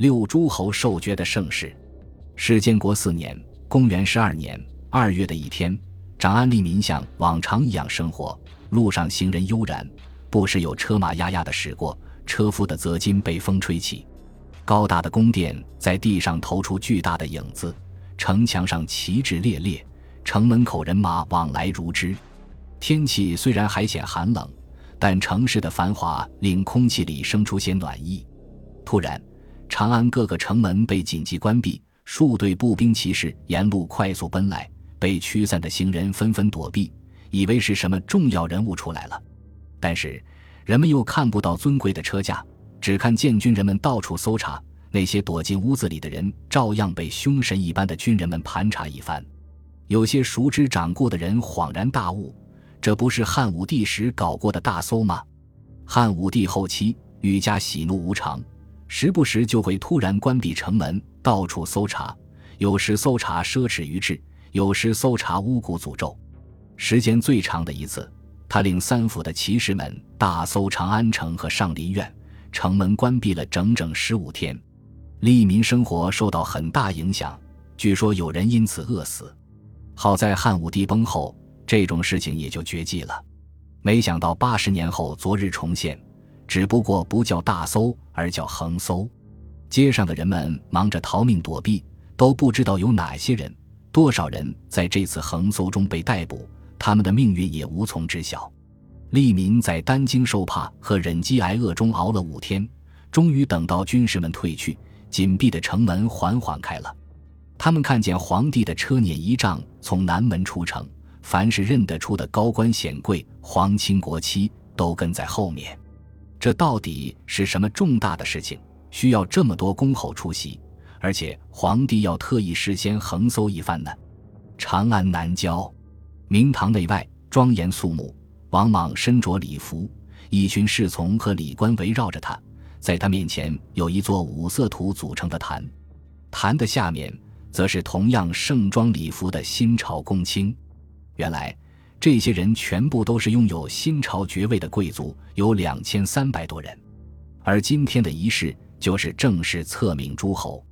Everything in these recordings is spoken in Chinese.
六诸侯受爵的盛世。是建国四年（公元十二年）二月的一天，长安利民像往常一样生活，路上行人悠然，不时有车马压压的驶过，车夫的泽巾被风吹起。高大的宫殿在地上投出巨大的影子，城墙上旗帜猎猎，城门口人马往来如织。天气虽然还显寒冷，但城市的繁华令空气里生出些暖意。突然，长安各个城门被紧急关闭，数队步兵骑士沿路快速奔来，被驱散的行人纷纷躲避，以为是什么重要人物出来了。但是，人们又看不到尊贵的车驾，只看见军人们到处搜查。那些躲进屋子里的人，照样被凶神一般的军人们盘查一番。有些熟知掌故的人恍然大悟。这不是汉武帝时搞过的大搜吗？汉武帝后期愈加喜怒无常，时不时就会突然关闭城门，到处搜查。有时搜查奢侈于志，有时搜查巫蛊诅咒。时间最长的一次，他令三府的骑士们大搜长安城和上林苑，城门关闭了整整十五天，利民生活受到很大影响。据说有人因此饿死。好在汉武帝崩后。这种事情也就绝迹了。没想到八十年后，昨日重现，只不过不叫大搜，而叫横搜。街上的人们忙着逃命躲避，都不知道有哪些人、多少人在这次横搜中被逮捕，他们的命运也无从知晓。利民在担惊受怕和忍饥挨饿中熬了五天，终于等到军士们退去，紧闭的城门缓缓开了。他们看见皇帝的车辇仪仗从南门出城。凡是认得出的高官显贵、皇亲国戚，都跟在后面。这到底是什么重大的事情，需要这么多公侯出席？而且皇帝要特意事先横搜一番呢？长安南郊，明堂内外庄严肃穆，王莽身着礼服，一群侍从和礼官围绕着他，在他面前有一座五色土组成的坛，坛的下面则是同样盛装礼服的新朝公卿。原来，这些人全部都是拥有新朝爵位的贵族，有两千三百多人。而今天的仪式就是正式册命诸侯。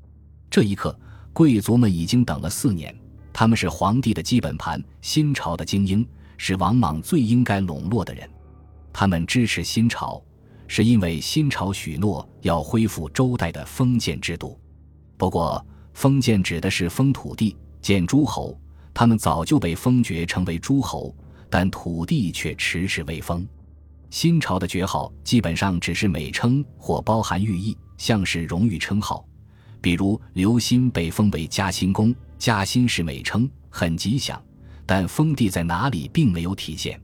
这一刻，贵族们已经等了四年。他们是皇帝的基本盘，新朝的精英，是王莽最应该笼络的人。他们支持新朝，是因为新朝许诺要恢复周代的封建制度。不过，封建指的是封土地、建诸侯。他们早就被封爵成为诸侯，但土地却迟迟未封。新朝的爵号基本上只是美称或包含寓意，像是荣誉称号。比如刘歆被封为嘉兴公，嘉兴是美称，很吉祥，但封地在哪里并没有体现。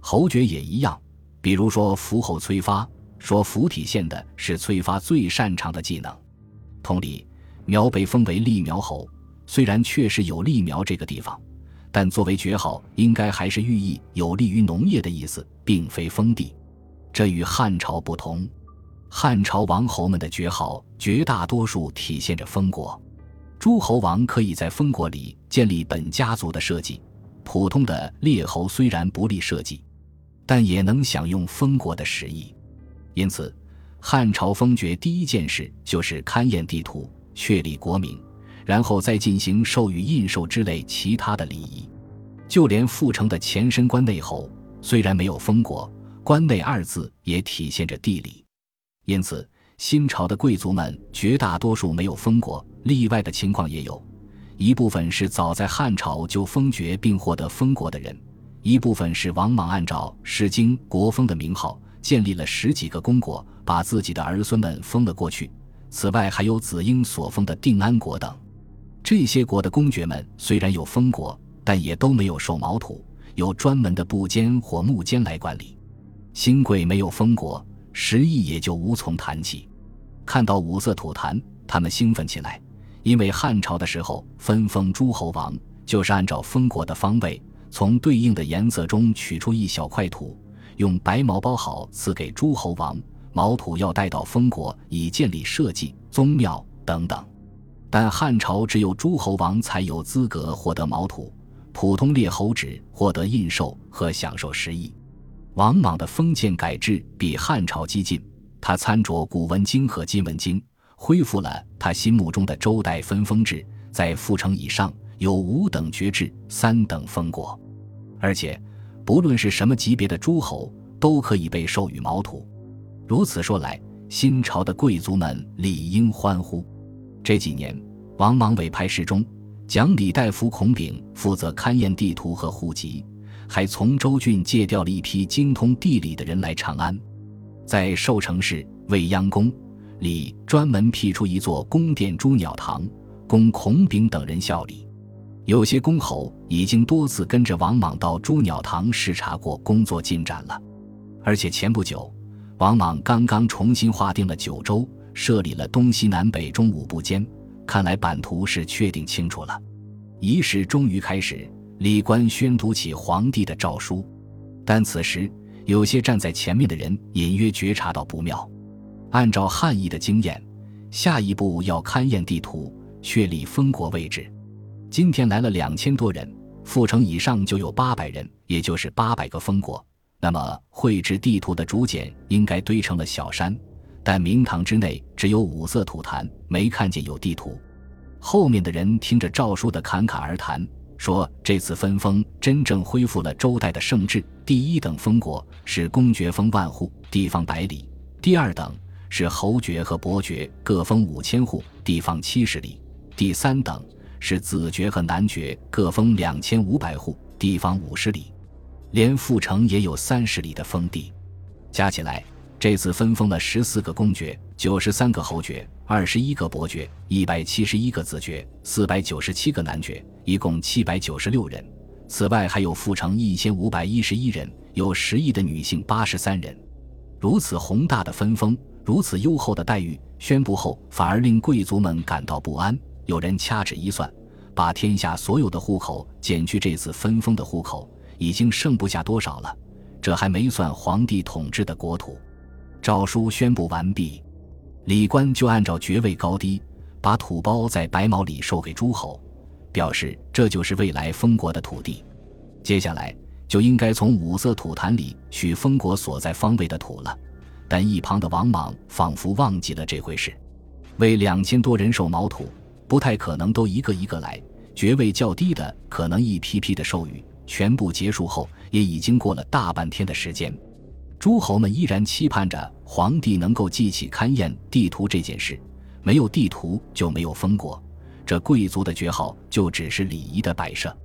侯爵也一样，比如说符侯崔发，说符体现的是崔发最擅长的技能。同理，苗被封为立苗侯。虽然确实有利苗这个地方，但作为爵号，应该还是寓意有利于农业的意思，并非封地。这与汉朝不同。汉朝王侯们的爵号绝大多数体现着封国，诸侯王可以在封国里建立本家族的社稷，普通的列侯虽然不立社稷，但也能享用封国的实益。因此，汉朝封爵第一件事就是勘验地图，确立国名。然后再进行授予印绶之类其他的礼仪，就连阜城的前身关内侯，虽然没有封国，关内二字也体现着地理。因此，新朝的贵族们绝大多数没有封国，例外的情况也有，一部分是早在汉朝就封爵并获得封国的人，一部分是王莽按照《诗经》国封的名号建立了十几个公国，把自己的儿孙们封了过去。此外，还有子婴所封的定安国等。这些国的公爵们虽然有封国，但也都没有授毛土，有专门的部监或木监来管理。新贵没有封国，时义也就无从谈起。看到五色土坛，他们兴奋起来，因为汉朝的时候分封诸侯王，就是按照封国的方位，从对应的颜色中取出一小块土，用白毛包好，赐给诸侯王。毛土要带到封国，以建立社稷、宗庙等等。但汉朝只有诸侯王才有资格获得毛土，普通列侯只获得印绶和享受食邑。王莽的封建改制比汉朝激进，他参酌古文经和今文经，恢复了他心目中的周代分封制，在父城以上有五等爵制、三等封国，而且不论是什么级别的诸侯，都可以被授予毛土。如此说来，新朝的贵族们理应欢呼。这几年，王莽委派侍中、讲理大夫孔炳负责勘验地图和户籍，还从州郡借调了一批精通地理的人来长安，在寿城市未央宫里专门辟出一座宫殿朱鸟堂，供孔炳等人效力。有些公侯已经多次跟着王莽到朱鸟堂视察过工作进展了，而且前不久。王莽刚刚重新划定了九州，设立了东西南北中五部间，看来版图是确定清楚了。仪式终于开始，礼官宣读起皇帝的诏书，但此时有些站在前面的人隐约觉察到不妙。按照汉译的经验，下一步要勘验地图，确立封国位置。今天来了两千多人，阜城以上就有八百人，也就是八百个封国。那么，绘制地图的竹简应该堆成了小山，但明堂之内只有五色土坛，没看见有地图。后面的人听着诏书的侃侃而谈，说这次分封真正恢复了周代的圣制。第一等封国是公爵封万户，地方百里；第二等是侯爵和伯爵各封五千户，地方七十里；第三等是子爵和男爵各封两千五百户，地方五十里。连阜城也有三十里的封地，加起来，这次分封了十四个公爵、九十三个侯爵、二十一个伯爵、一百七十一个子爵、四百九十七个男爵，一共七百九十六人。此外，还有阜城一千五百一十一人，有十亿的女性八十三人。如此宏大的分封，如此优厚的待遇，宣布后反而令贵族们感到不安。有人掐指一算，把天下所有的户口减去这次分封的户口。已经剩不下多少了，这还没算皇帝统治的国土。诏书宣布完毕，礼官就按照爵位高低，把土包在白毛里授给诸侯，表示这就是未来封国的土地。接下来就应该从五色土坛里取封国所在方位的土了。但一旁的王莽仿佛忘记了这回事，为两千多人授毛土，不太可能都一个一个来，爵位较低的可能一批批的授予。全部结束后，也已经过了大半天的时间，诸侯们依然期盼着皇帝能够记起勘验地图这件事。没有地图就没有封国，这贵族的爵号就只是礼仪的摆设。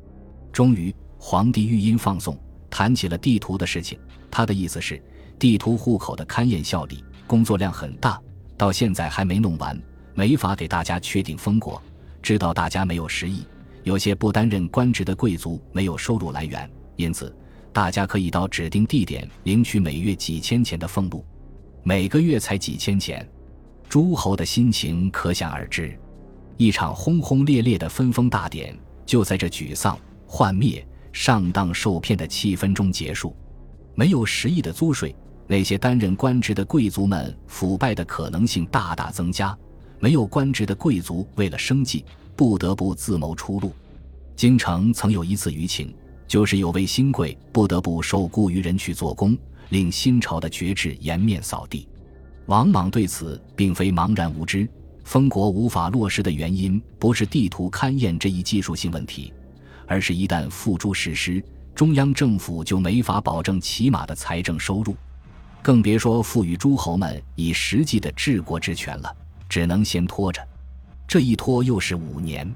终于，皇帝御音放送，谈起了地图的事情。他的意思是，地图户口的勘验效力工作量很大，到现在还没弄完，没法给大家确定封国。知道大家没有实意。有些不担任官职的贵族没有收入来源，因此大家可以到指定地点领取每月几千钱的俸禄，每个月才几千钱，诸侯的心情可想而知。一场轰轰烈烈的分封大典就在这沮丧、幻灭、上当受骗的气氛中结束。没有十亿的租税，那些担任官职的贵族们腐败的可能性大大增加。没有官职的贵族为了生计。不得不自谋出路。京城曾有一次舆情，就是有位新贵不得不受雇于人去做工，令新朝的爵制颜面扫地。王莽对此并非茫然无知。封国无法落实的原因，不是地图勘验这一技术性问题，而是一旦付诸实施，中央政府就没法保证起码的财政收入，更别说赋予诸侯们以实际的治国之权了，只能先拖着。这一拖又是五年。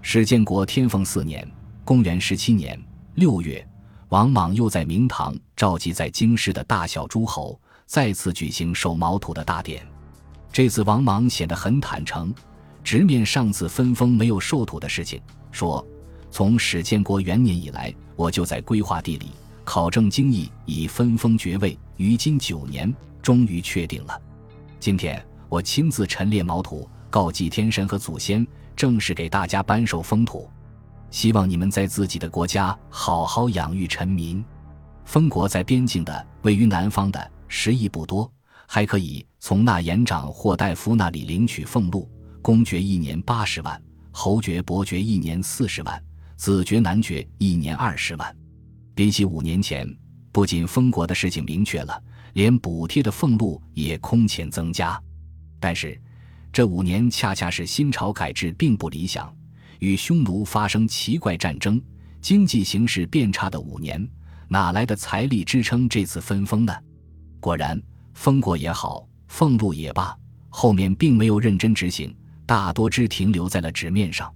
史建国天凤四年（公元十七年）六月，王莽又在明堂召集在京师的大小诸侯，再次举行授毛土的大典。这次王莽显得很坦诚，直面上次分封没有授土的事情，说：“从史建国元年以来，我就在规划地理、考证经义，以分封爵位。于今九年，终于确定了。今天我亲自陈列毛土。”告祭天神和祖先，正式给大家颁授封土，希望你们在自己的国家好好养育臣民。封国在边境的，位于南方的，食邑不多，还可以从那延长或大夫那里领取俸禄。公爵一年八十万，侯爵、伯爵一年四十万，子爵、男爵一年二十万。比起五年前，不仅封国的事情明确了，连补贴的俸禄也空前增加。但是。这五年恰恰是新朝改制并不理想，与匈奴发生奇怪战争，经济形势变差的五年，哪来的财力支撑这次分封呢？果然，封国也好，俸禄也罢，后面并没有认真执行，大多只停留在了纸面上。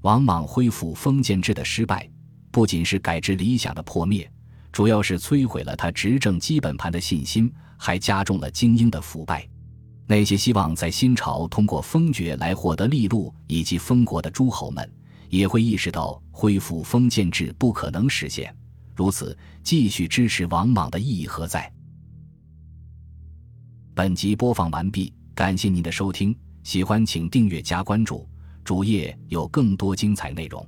王莽恢复封建制的失败，不仅是改制理想的破灭，主要是摧毁了他执政基本盘的信心，还加重了精英的腐败。那些希望在新朝通过封爵来获得利禄以及封国的诸侯们，也会意识到恢复封建制不可能实现。如此，继续支持王莽的意义何在？本集播放完毕，感谢您的收听，喜欢请订阅加关注。主页有更多精彩内容。